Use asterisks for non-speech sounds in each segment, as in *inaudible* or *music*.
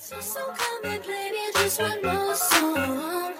So so come and play me just one more song.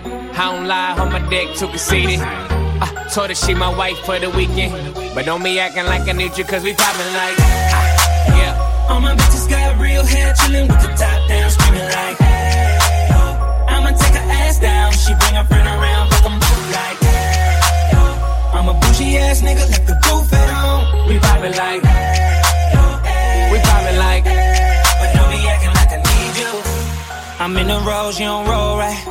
I don't lie on my dick, too conceited. I told her she my wife for the weekend. But don't be acting like I need you, cause we poppin' like. ah, Yeah. All my bitches got real hair, chillin' with the top down, screaming like, hey, I'ma take her ass down, she bring her friend around, fuck 'em both like, hey, I'm a bougie ass nigga, like the roof at home. We poppin' like. We poppin' like. But don't be acting like I need you. I'm in the rose, you don't roll right.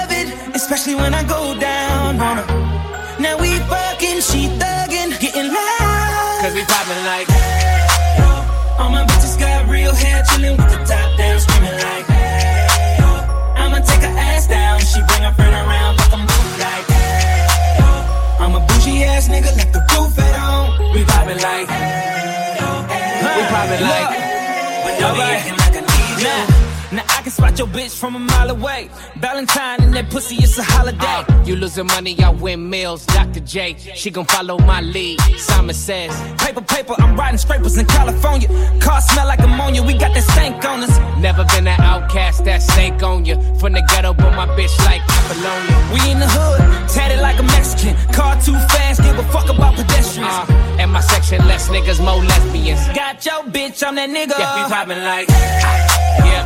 especially when I go down on her. Now we fucking, she thuggin', getting loud. Cause we poppin' like. All my bitches got real hair, chillin' with the top down, screaming like, hey, I'ma take her ass down, she bring her friend around, fuck 'em both like, hey, I'm a bougie ass nigga, like the roof at home. We poppin' like. We poppin' like. Now I can spot your bitch from a mile away. Valentine and that pussy, it's a holiday. Uh, you losing money, I win meals. Dr. J, she gon' follow my lead. Simon says, Paper, paper, I'm riding scrapers in California. Car smell like ammonia, we got that stank on us. Never been an outcast that stank on you. From the ghetto, but my bitch like Apollonia. We in the hood, tatted like a Mexican. Car too fast, give a fuck about pedestrians. Uh, and my section, less niggas, more lesbians. Got your bitch, I'm that nigga. Yeah, we poppin' like. Yeah,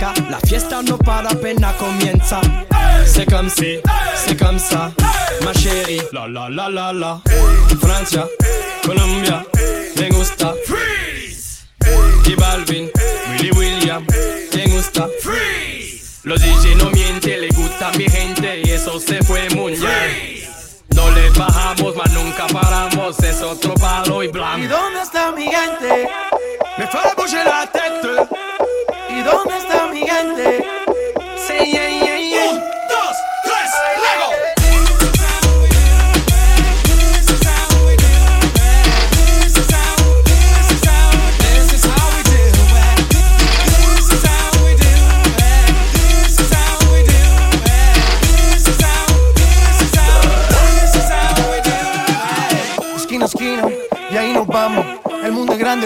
La fiesta no para apenas comienza. C'est comme si, c'est comme ça, ma chérie. La la la la la. Francia, Colombia, me gusta. Freeze. Y Balvin, Willy William, me gusta. Freeze. Los DJ no mienten, le gusta mi gente y eso se fue muy bien. No le bajamos, mas nunca paramos, es otro palo y blanco. ¿Y dónde está mi gente? Me fue a la tête. ¿Y dónde está mi gente? Sí, yeah, yeah,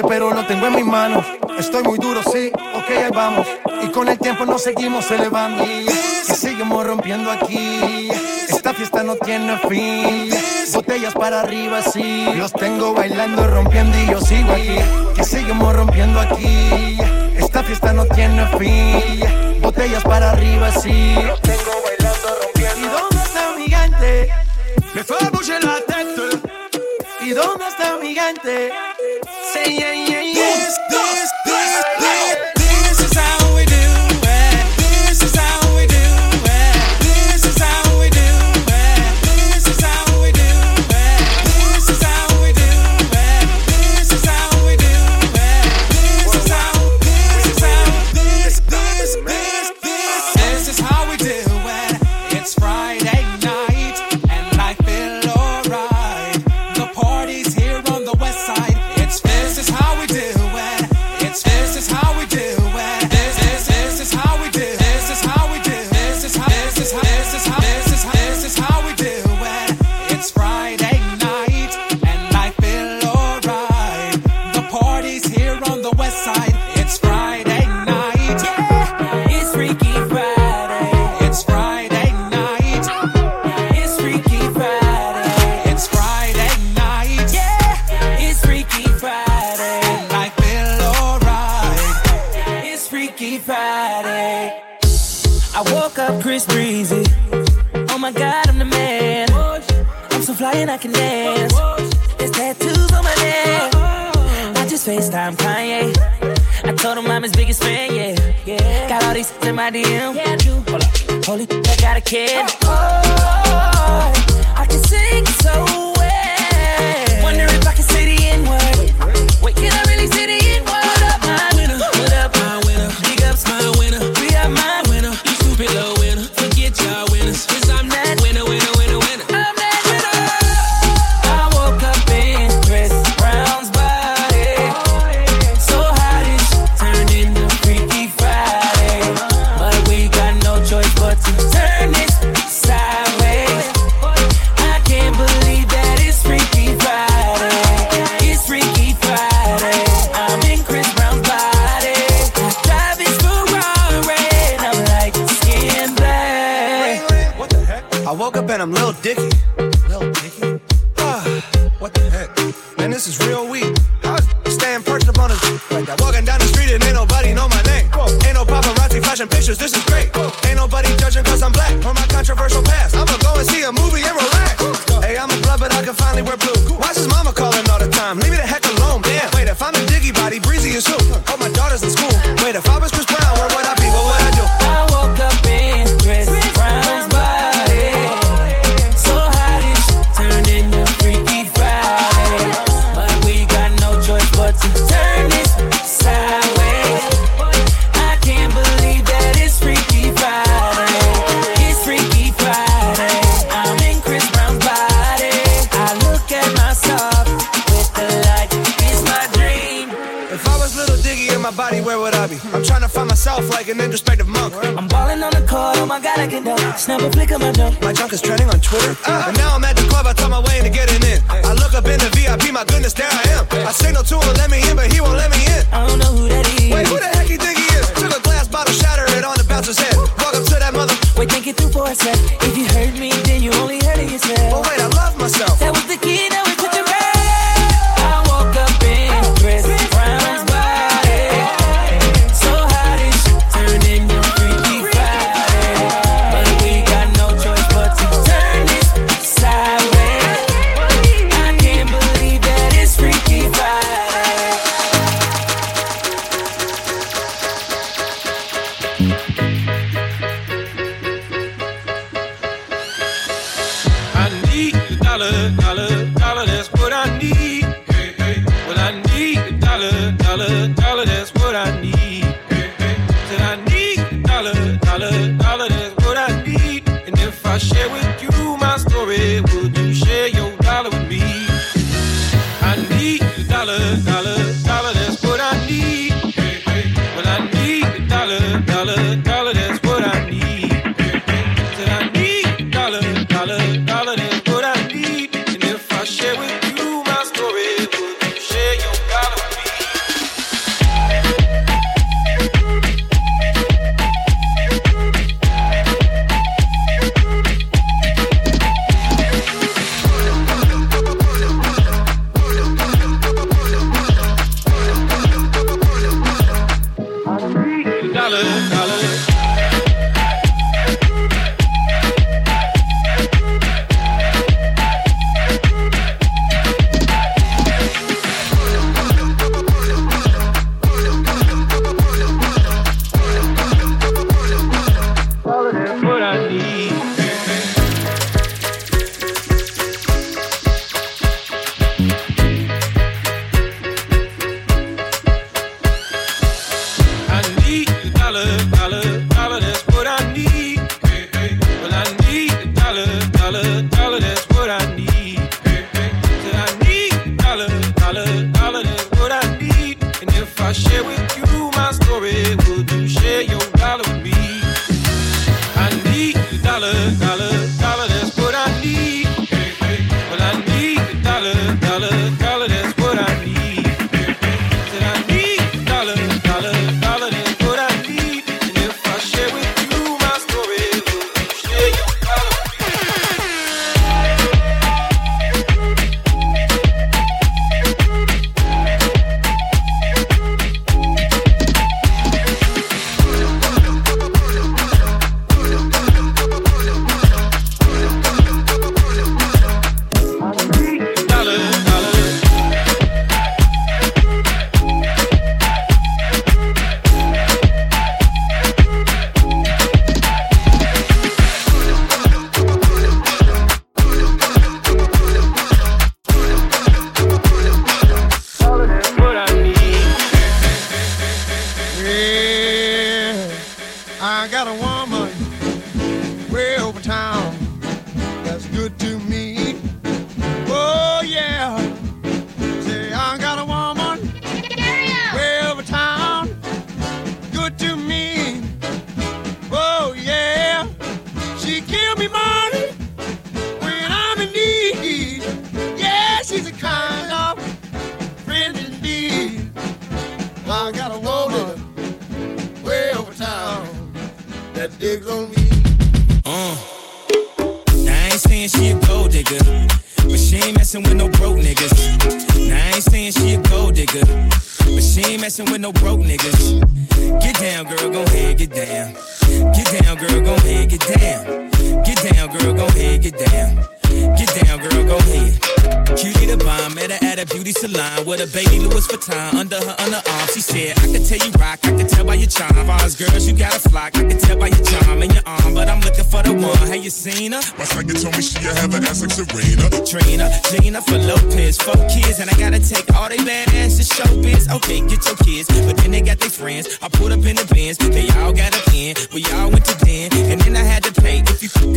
pero lo tengo en mis manos. Estoy muy duro, sí, ok, ahí vamos. Y con el tiempo nos seguimos elevando. Y seguimos rompiendo aquí. Esta fiesta no tiene fin. Botellas para arriba, sí. Los tengo bailando, rompiendo y yo sigo aquí. Que seguimos rompiendo aquí. Esta fiesta no tiene fin. Botellas para arriba, sí. Los tengo bailando, rompiendo. ¿Y dónde está mi gente? Me fue a la tête. ¿Y dónde está mi gente? Sí, yeah, yeah, Friday. I woke up Chris Breezy. Oh my God, I'm the man. I'm so fly and I can dance. There's tattoos on my neck. I just FaceTime Kanye. I told him I'm his biggest fan, yeah. yeah. Got all these in my DM. Yeah, I do. Hold up. Holy, I got a kid. Oh, I can sing so well. Wonder if I can say the N word. Wait, can I really say the my winner. We are my Snap a flick of my junk. My junk is trending on Twitter. Uh, and now I'm at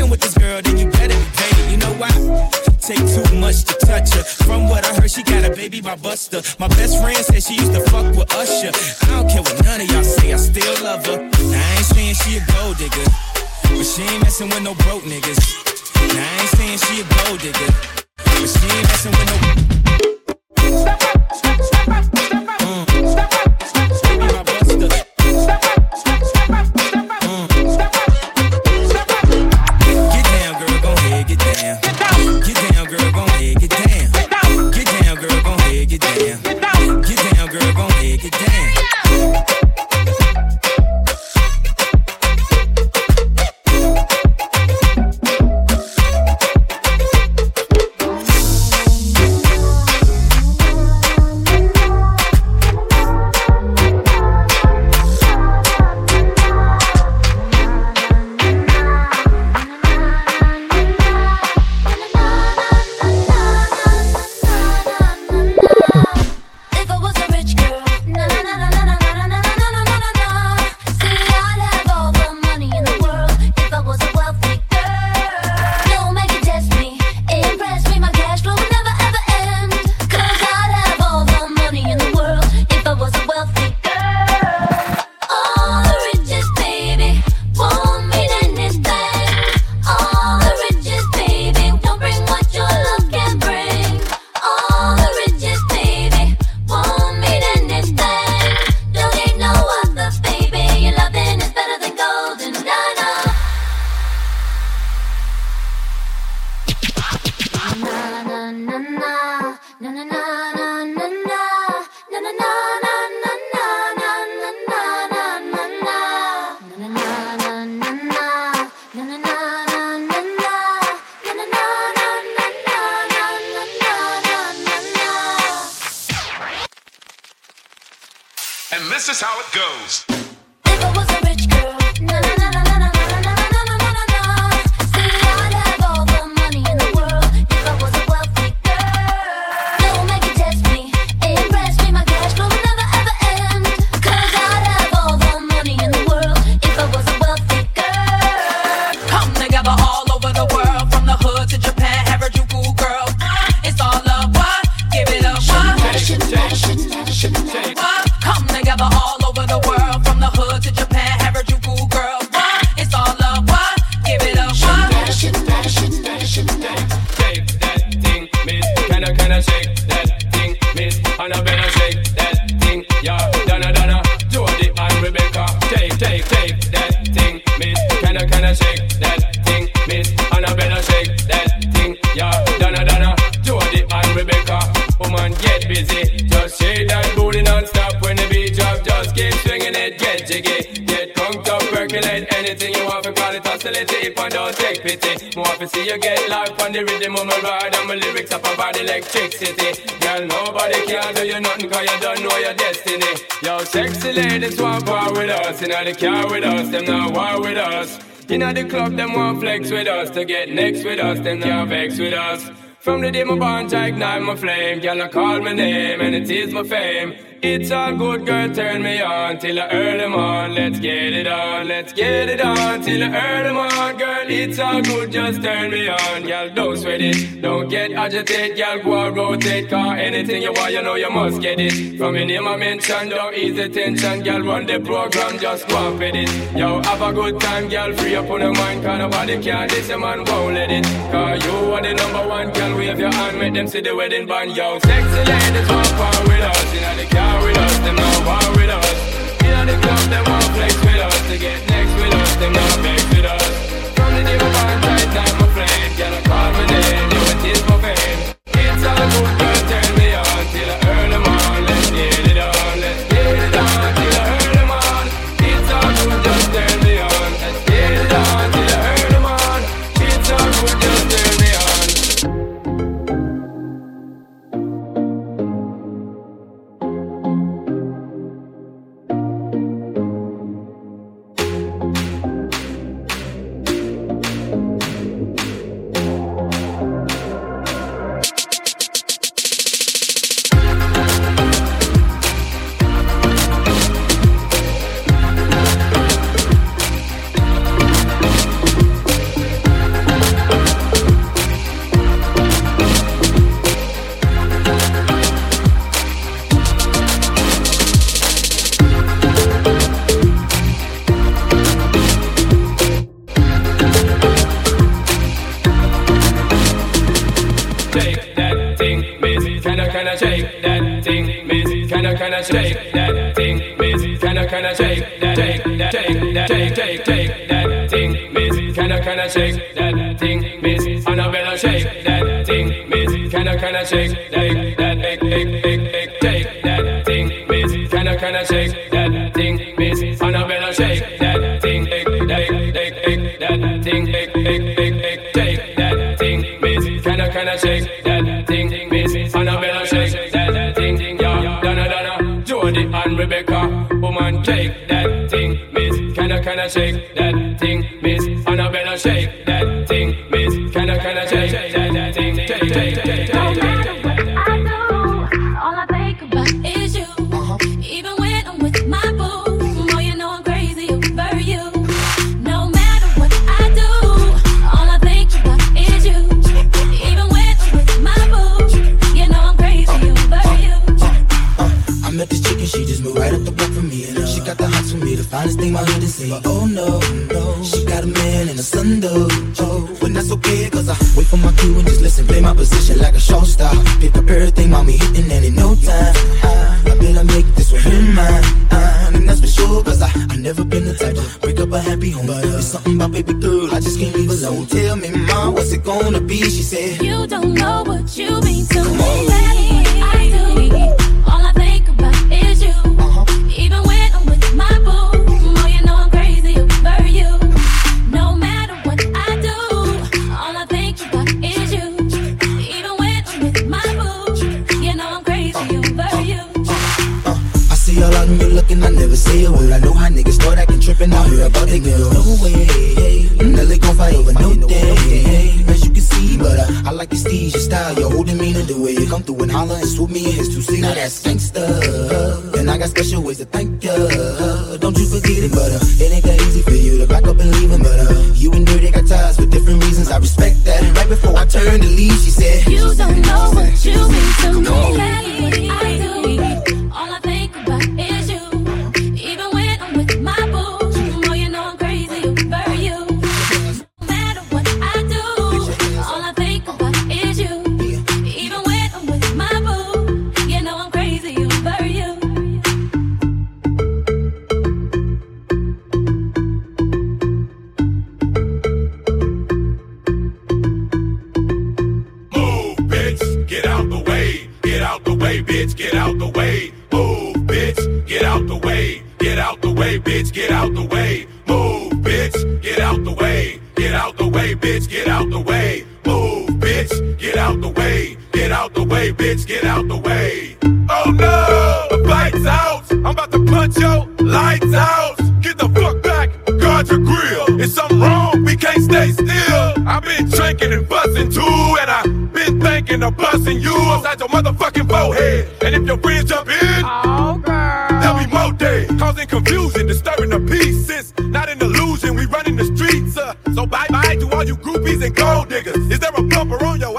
fucking with this girl, then you better be paid. You know why? Take too much to touch her. From what I heard, she got a baby by Busta. My best friend said she used to fuck with Usher. I don't care what none of y'all say, I still love her. Now, I ain't saying she a gold digger, but she ain't messing with no broke niggas. us. Inna the car with us, them not war with us. Inna the club, them want flex with us. To get next with us, them not vex with us. From the day my bond, I ignite my flame. Girl, I call my name, and it is my fame. It's all good, girl, turn me on till the early morn. Let's get it on, let's get it on till the early morn, girl. It's all good, just turn me on, y'all. Don't sweat it, don't get agitated, y'all. Go out, rotate, car. Anything you want, you know you must get it. From your name I mention, don't ease the tension, y'all. Run the program, just go off with it. Yo, have a good time, y'all. Free up on the mind, cause nobody care. This your man won't let it. Cause you are the number one, girl. Wave your hand, make them see the wedding band, yo. Sexy ladies, walk on with us in the car with us, them no war with us. In the club, them all flex with us. They get next with us, them not vex with us. From the day we find tight, time my friend, get a call with name, you know it is my fame. It's all good. shake that thing, miss? Can I can I shake that thing, miss? Can I can I shake that take that take that take take take that thing, miss? Can I can I shake that thing, miss? Annabella shake that thing, miss? Can I can I shake that that take take take take that thing, miss? Can I can I shake music your friends in. Oh, girl. There'll be more causing confusion, disturbing the peace. It's not an illusion, we running the streets. Uh. So bye bye to all you groupies and gold diggers. Is there a bumper on your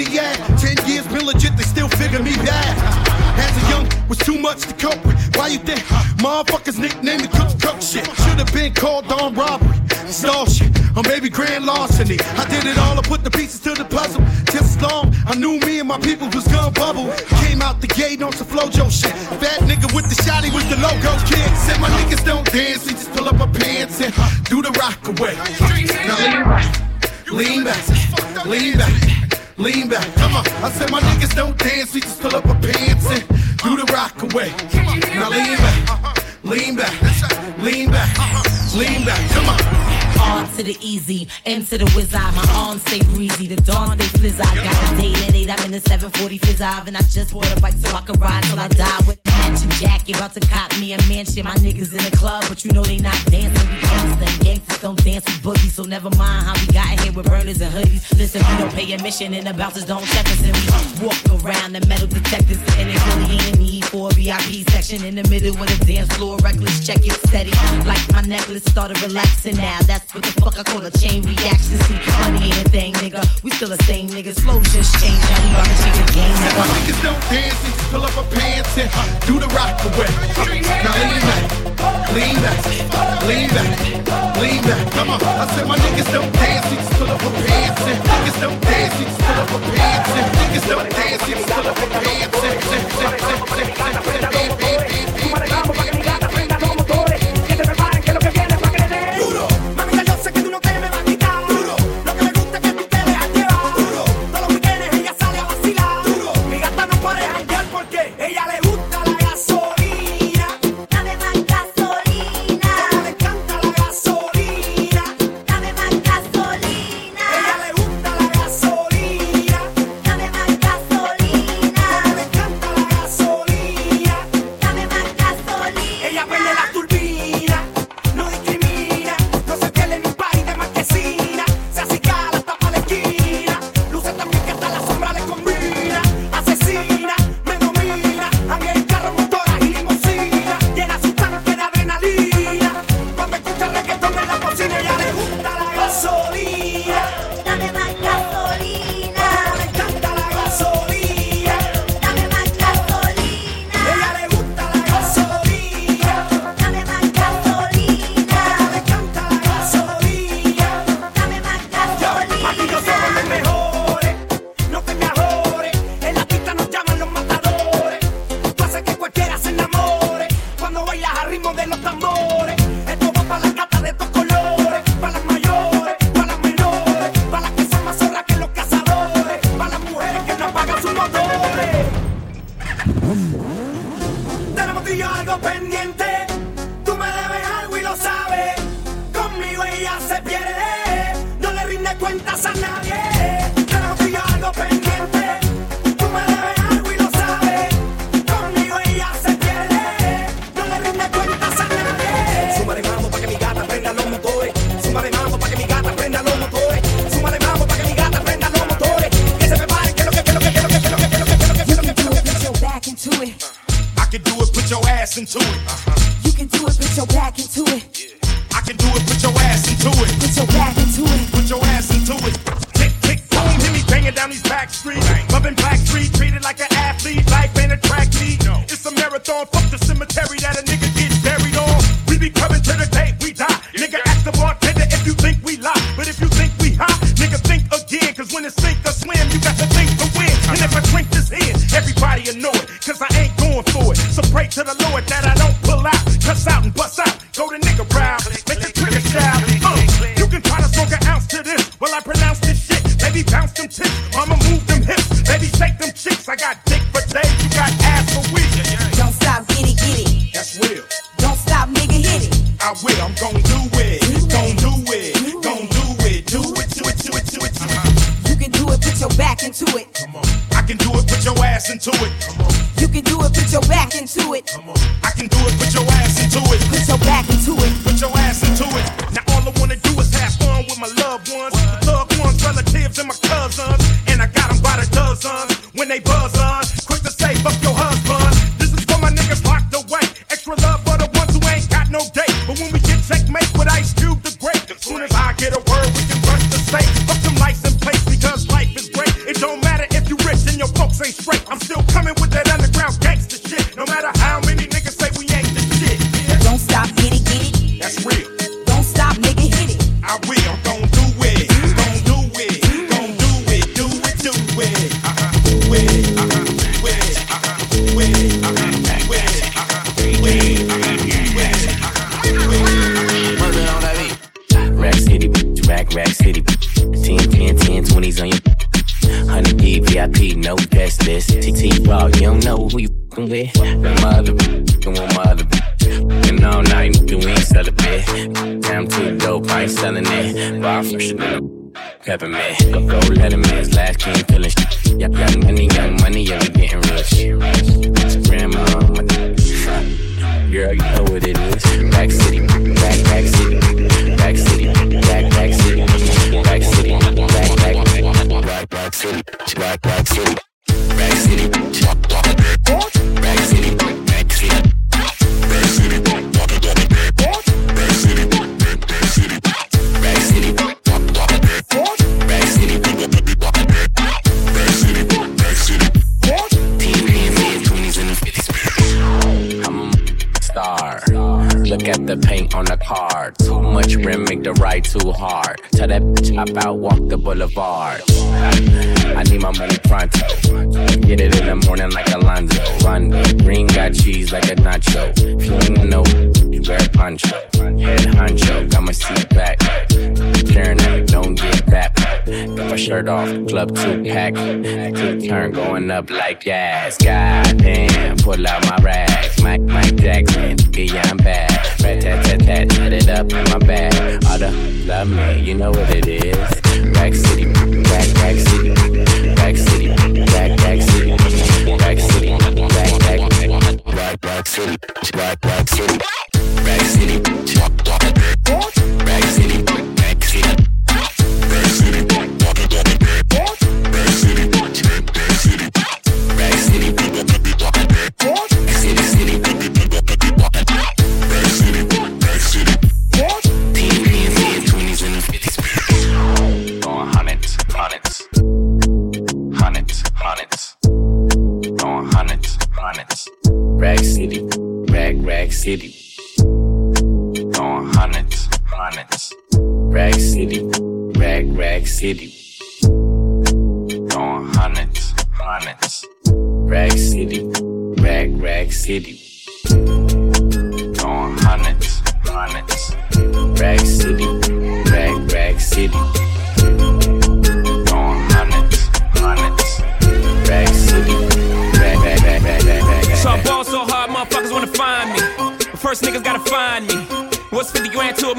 at? Ten years been legit, they still figure me bad. As a young, was too much to cope with. Why you think motherfuckers nicknamed me cook cook shit? Should've been called on robbery, stall shit, or maybe grand larceny. I did it all, I put the pieces to the puzzle. Just as long, I knew me and my people was gun bubble. Came out the gate on some Flo-Jo shit. Fat nigga with the shotty with the logo kid. Said my niggas don't dance, they just pull up my pants and do the rock away. Now lean back, lean back, lean back, lean back. Come on. On to the easy, into the whiz. My arms stay breezy, the dawn they fizz. I got the date and 8, I'm in the 740 fizz. And I just bought a bike so I can ride till I die with mansion. Jackie about to cop me a mansion. My niggas in the club, but you know they not dancing. We gangsters don't dance with boogie, so never mind how we got here with burners and hoodies. Listen, we don't pay admission and the bouncers don't check us, and we walk around the metal detectors. And it's really ain't a need for a VIP section in the middle of the dance floor. Reckless, check it steady. Like my necklace started relaxing now. That's what the fuck I call a chain reaction. See, money ain't a thing, nigga. We still the same nigga. Slow just change. Now we about to change the game, nigga. Niggas don't dance, pull up a pants and do do the rock away. Now lean back, lean back, lean back, lean back. Come on. I said my niggas still dancing dance, up. Niggas still dancing dance, up a pants. Niggas don't dance, up. Shirt off, club two pack. Two turn going up like gas. Goddamn, pull out my rags. Mike, Mike Jackson, yeah, I'm bad. Rat tat tat tat, tat it up in my bag. All the love me, you know what it is. Rack City, rack, rack city, rack city, rack, rack city, rack city, rack, rack, rack, rack city, rack, rack city, rack city, City. Going hundreds, hundreds. Rack City, Rag, Rack City. Going hundreds, hundreds. Rack City, Rack, Rack City.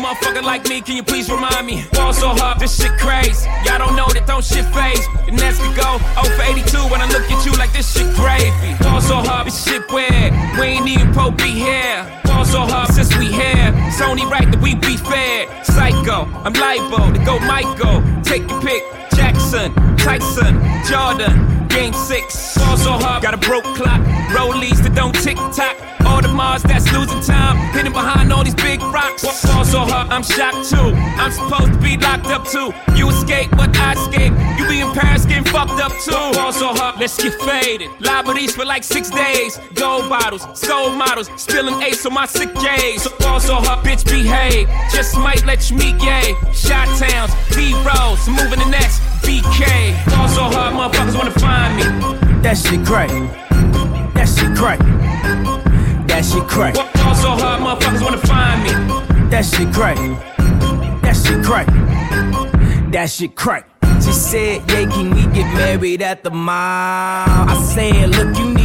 Motherfucker like me? Can you please remind me? Ball so hard, this shit crazy. Y'all don't know that don't shit phase. And Nets could go 0 for 82 when I look at you like this shit gravy. Ball so hard, this shit weird. We ain't even pro be here. Ball so hard since we here. It's only right that we be fair. Psycho, I'm libo to go Michael. Take your pick. Jackson, Tyson, Jordan, game six. Ball so hard, got a broke clock. Rollies that don't tick tock. Audemars that's losing time, hidden behind all these big rocks. Ball so hard, I'm shocked too. I'm supposed to be locked up too. You escape, but I escape. You be in Paris getting fucked up too. Ball so hard, let's get faded. Le Meurice for like six days. Gold bottles, soul models, spilling ace on my sick days. So ball so hard, bitch behave. Just might let you meet gay. Shot towns, B rolls, moving the next BK. Ball so hard, motherfuckers wanna find me. That shit crack. That shit crack. That shit crack. Ball so hard, motherfuckers wanna find me. That shit crack. That shit crack. That shit crack. She said, Yeah, can we get married at the mall? I said, Look, you need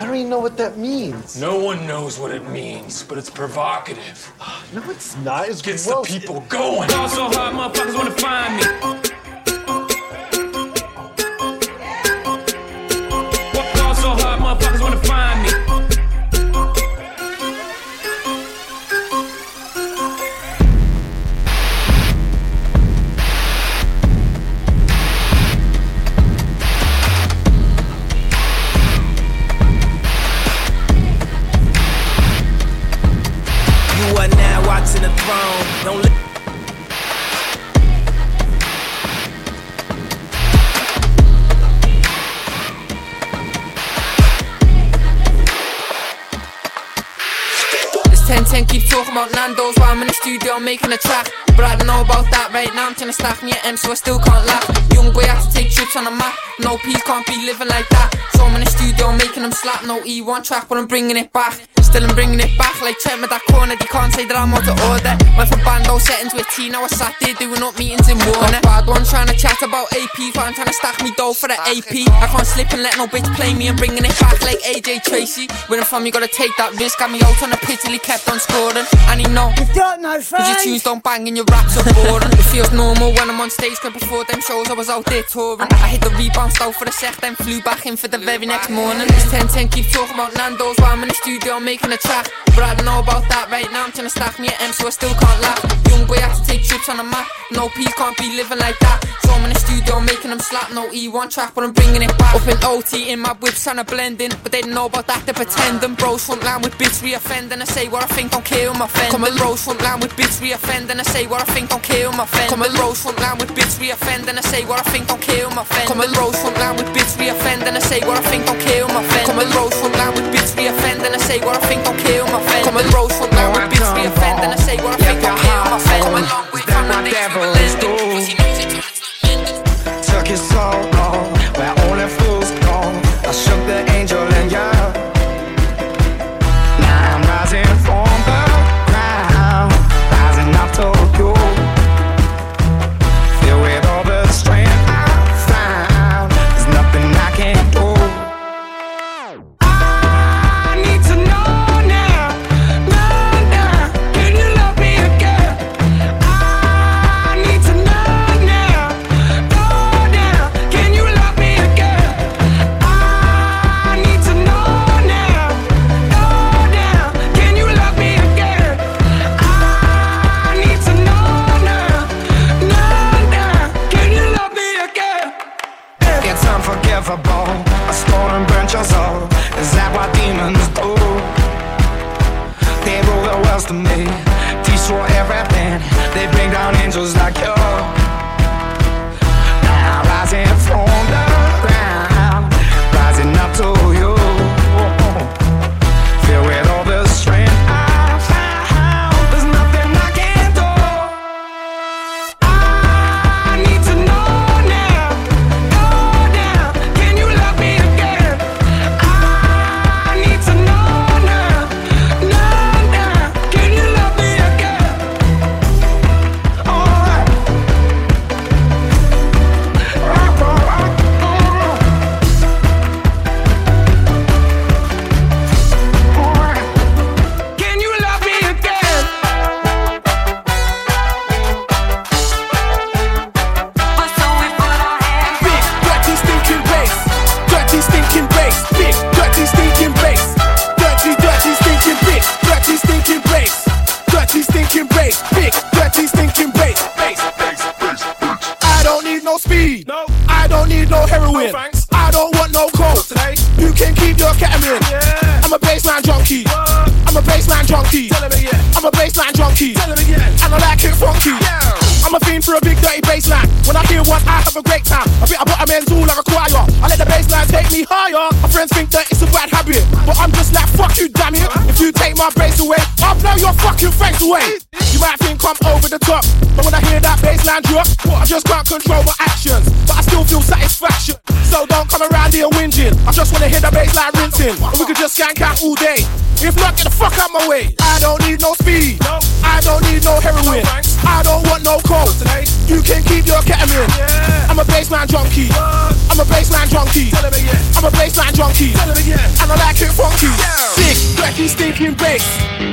I don't even know what that means. No one knows what it means, but it's provocative. *gasps* No, it's not. It's Gets gross. the people going. Ball so hard, motherfuckers wanna find me. 10 keep talking about Nando's while I'm in the studio making a track. But I don't know about that right now. I'm trying to stack me an M so I still can't laugh. Young boy had to take trips on the map. No peace, can't be living like that. So I'm in the studio making them slap. No E1 track, but I'm bringing it back. Still I'm bringing it back like check me that corner. They can't say that I'm out of order. Went from bando settings with T. Now I sat there doing up meetings in Warner. Bad one trying to chat about AP. But I'm trying to stack me dough for the AP. I can't slip and let no bitch play me. I'm bringing it back like AJ Tracey. Where I'm from, you gotta take that risk. Got me out on the pitch till he kept on scoring. And he know. You've got no Cause your tunes don't bang and your raps are boring. it feels normal when I'm on stage, cause before them shows I was out there touring. I hit the rebound style for the set, then flew back in for the very next morning. It's 10 10, keep talking about Nando's while I'm in the studio making a track. But I don't know about that right now, I'm trying to stack me an M so I still can't laugh. Young boy had to take trips on the map. No peace, can't be living like that. So I'm in the studio making them slap. No E1 track, but I'm bringing it back. Up in OT in my whips trying to blend in. But they don't know about that, they're pretending. Bros front line with bits re-offending. I say what I think, don't care who my friend. Come and bros front line with bits re-offending. I say what I think, don't care who my friend. Come and bros front line with bits re-offending. I say what I think, don't care who my friend. Come and bros front line with bits re-offending. I say what I think, don't care who my friend. Come and bros front line with bits re-offending. I say what I think, don't care who my friend. Come and bros front line with bits re-offending. I say what I think, who my friend. Come along with from the days we You can keep your ketamine. I'm a bassline junkie. I'm a bassline junkie. Tell him again. I'm a bassline junkie. Tell him again. And I like it funky. I'm a fiend for a big dirty bassline. When I hear one, I have a great time. I I put a men's all a choir. I let the bassline take me higher. My friends think that it's a bad habit, but I'm just like fuck you, damn it. If you take my bass away, I'll blow your fucking face away. You might think I'm over the top, but when I hear that bassline drop, I just can't control my actions, but I still feel satisfaction. So don't come around here whinging. I just wanna hear the bassline rinsing, and we could just skank out all day. If not, get the fuck out my way. I don't need no speed. I don't need no heroin. I don't want no coke. You can keep your ketamine. I'm a bassline junkie. I'm a bassline junkie. I'm a bassline junkie. And I like it funky. Big, dirty, stinking bass.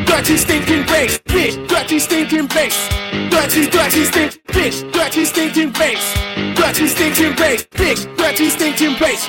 Dirty, stinking bass. Big, dirty, stinking bass. Dirty, dirty, stink. Big, dirty, stinking bass. Dirty, stinking bass. Big, dirty, stinking bass.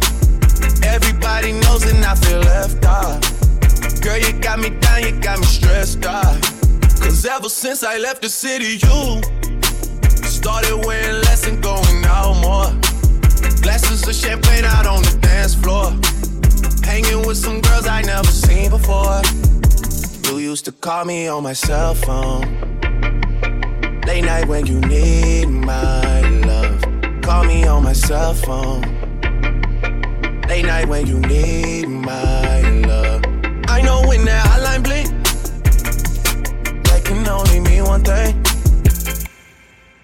Feel left out. Girl, you got me down, you got me stressed out. Cause ever since I left the city, you started wearing less and going out more. Glasses of champagne out on the dance floor. Hanging with some girls I never seen before. You used to call me on my cell phone. Late night when you need my love. Call me on my cell phone. Late night when you need my love. I know when that hotline blink, that can only mean one thing.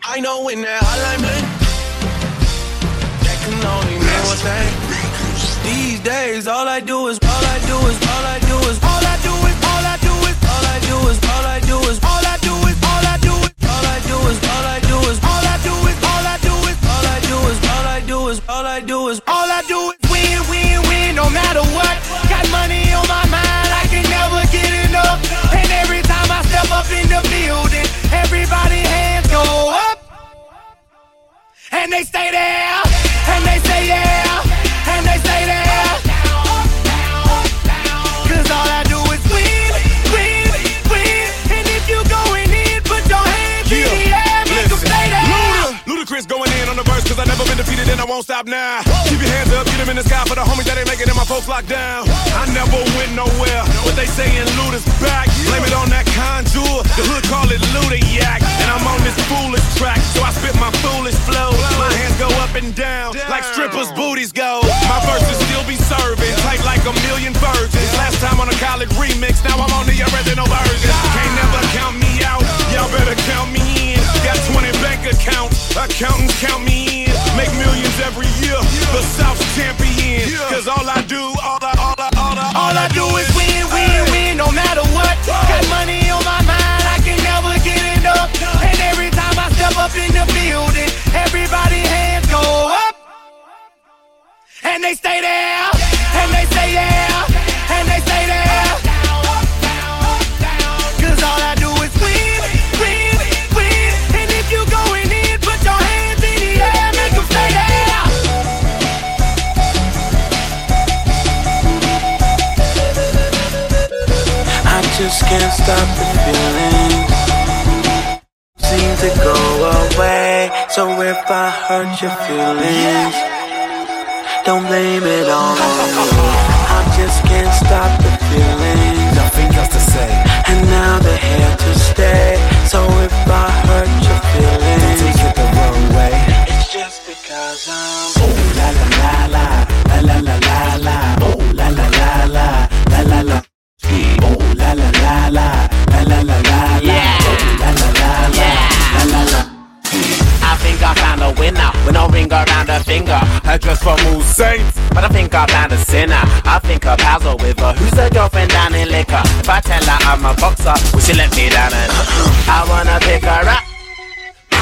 I know when that hotline blink, that can only mean one thing. These days, all I do is, all I do is, up in the building, everybody hands go up. And they stay there, and they say yeah, won't stop now. Keep your hands up, get them in the sky for the homies that ain't making it, my folks locked down. I never went nowhere. What they saying, Luda's back. Blame it on that contour. The hood call it Luda Yak. And I'm on this foolish track, so I spit my foolish flow. My hands go up and down like strippers' booties go. My verses still be serving, tight like a million virgins. Last time on a Khaled remix, now I'm on the original version. Can't never count me out, y'all better count me in. Got 20 bank accounts, accountants count me in. Make millions every year, the South's champion. Cause all I do, all I, all I, all I, All I do is win, win, win, no matter what. Got money on my mind, I can never get enough. And every time I step up in the building, everybody hands go up. And they stay there, and they say yeah, can't stop the feelings. Seem to go away. So if I hurt your feelings, don't blame it on me. I just can't stop the feelings. Nothing else to say. And now they're here to stay. So if I hurt your feelings, don't take it the wrong way. It's just because I'm. Oh la la la la la la la la la. Oh, la la la la la la la. La la la la la la. I think I found a winner with no ring around her finger. I just from saints, but I think I found a sinner. I think a puzzle with her. Who's her girlfriend down in liquor? If I tell her I'm a boxer, will she let me down? And I wanna pick her up.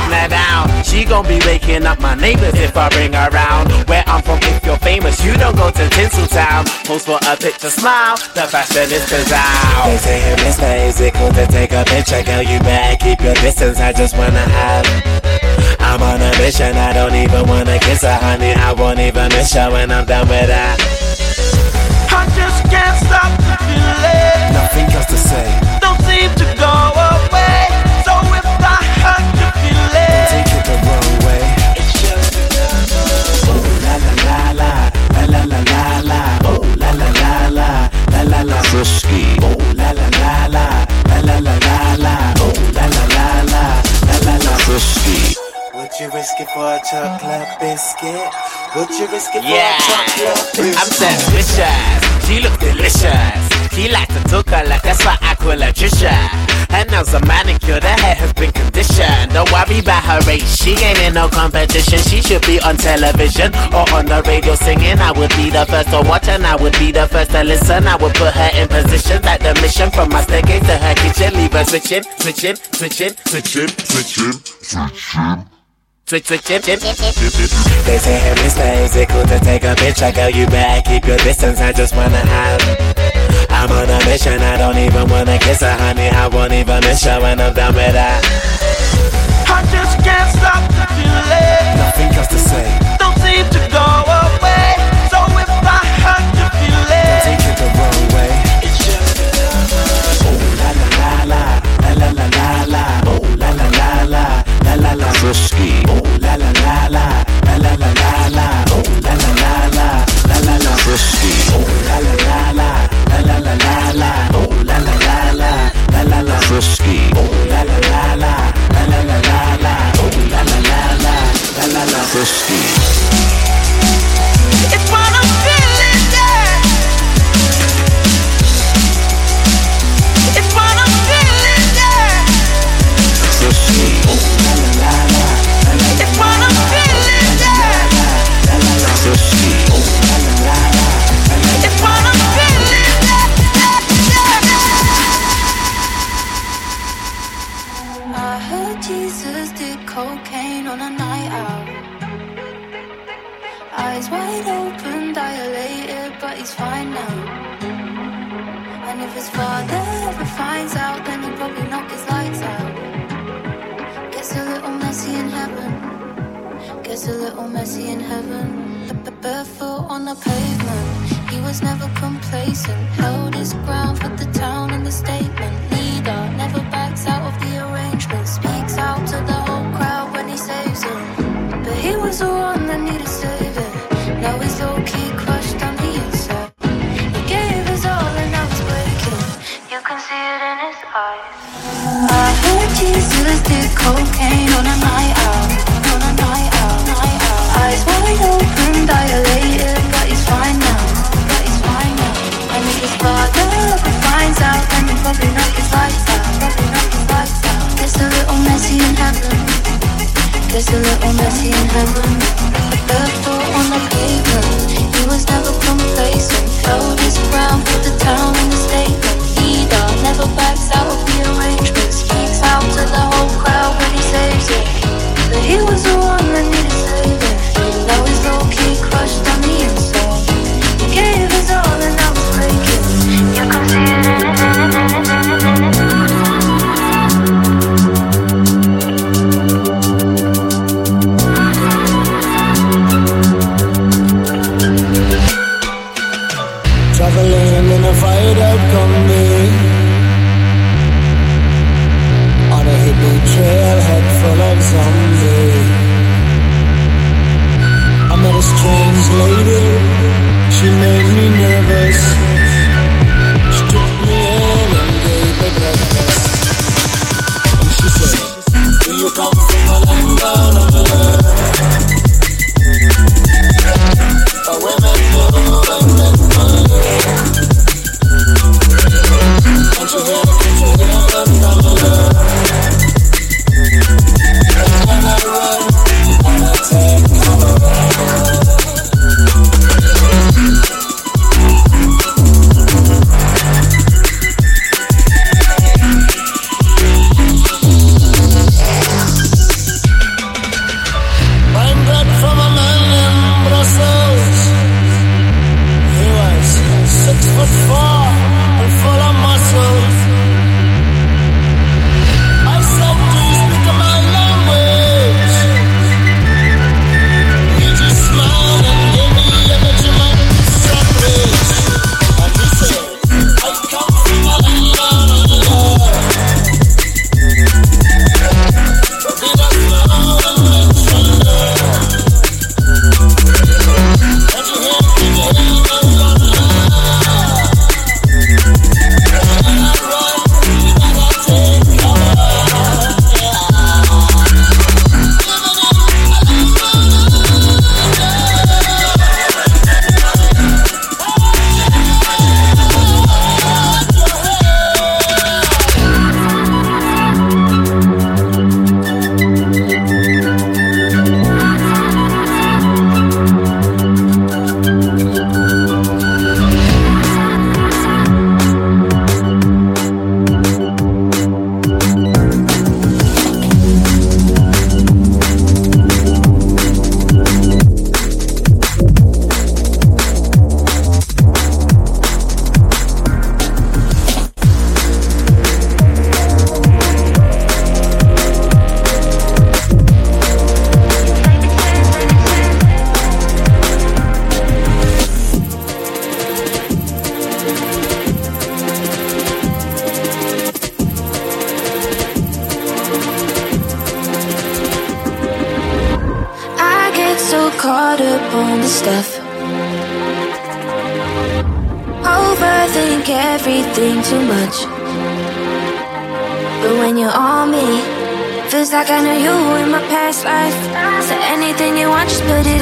Now down, she gon' be waking up my neighbors if I bring her round. Where I'm from, if you're famous, you don't go to Tinseltown. Post for a picture, smile. The fashion is out. They say, hey, mister, is it cool to take a picture? Girl, you better keep your distance. I just wanna have. I'm on a mission. I don't even wanna kiss her, honey. I won't even miss her when I'm done with that. I just can't stop the feeling. Nothing else to say. La la frisky oh la la la la la la la la la oh la la la la la la la frisky. Would you risk it for a chocolate biscuit? Would you risk it Yeah, for a chocolate biscuit? I'm suspicious. She look delicious. She likes to talk a lot, that's why I call her Trisha. Her nails are manicured, her hair has been conditioned. Don't worry about her race, she ain't in no competition. She should be on television or on the radio singing. I would be the first to watch and I would be the first to listen. I would put her in position like the mission from my staircase to her kitchen. Leave her switching, switching, switching, switching, switching, switching. They say, hey, mister, is it cool to take a picture? Girl, you better keep your distance, I just wanna have. I'm on a mission, I don't even wanna kiss her. I won't even miss her when I'm done with her. I just can't stop the feeling. Nothing else to say. Don't seem to go away. So if I hurt to feel it, Take it the wrong way. It's just another. Oh, la la la la, la la la la la. Oh, la la la la, la la la. Frisky. Oh, la la la la, la la la la la. Oh, la la la la, la la la. Frisky. Oh, la. Frisky. it's what probably knock his his lights out. A little messy in heaven. Gets a little messy in heaven. Barefoot on the pavement. He was never complacent. Held his ground for the town and the statement. Leader never backs out of the arrangement. Speaks out to the whole crowd when he saves it. But he was the one that needed saving. Now he's low key crushed on the inside. He Strange lady She made me nervous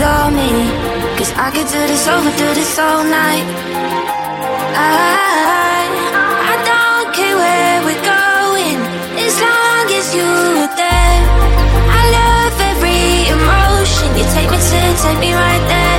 on me. Cause I could do this over, do this all night. I, I don't care where we're going, as long as you are there. I love every emotion. You take me to, take me right there.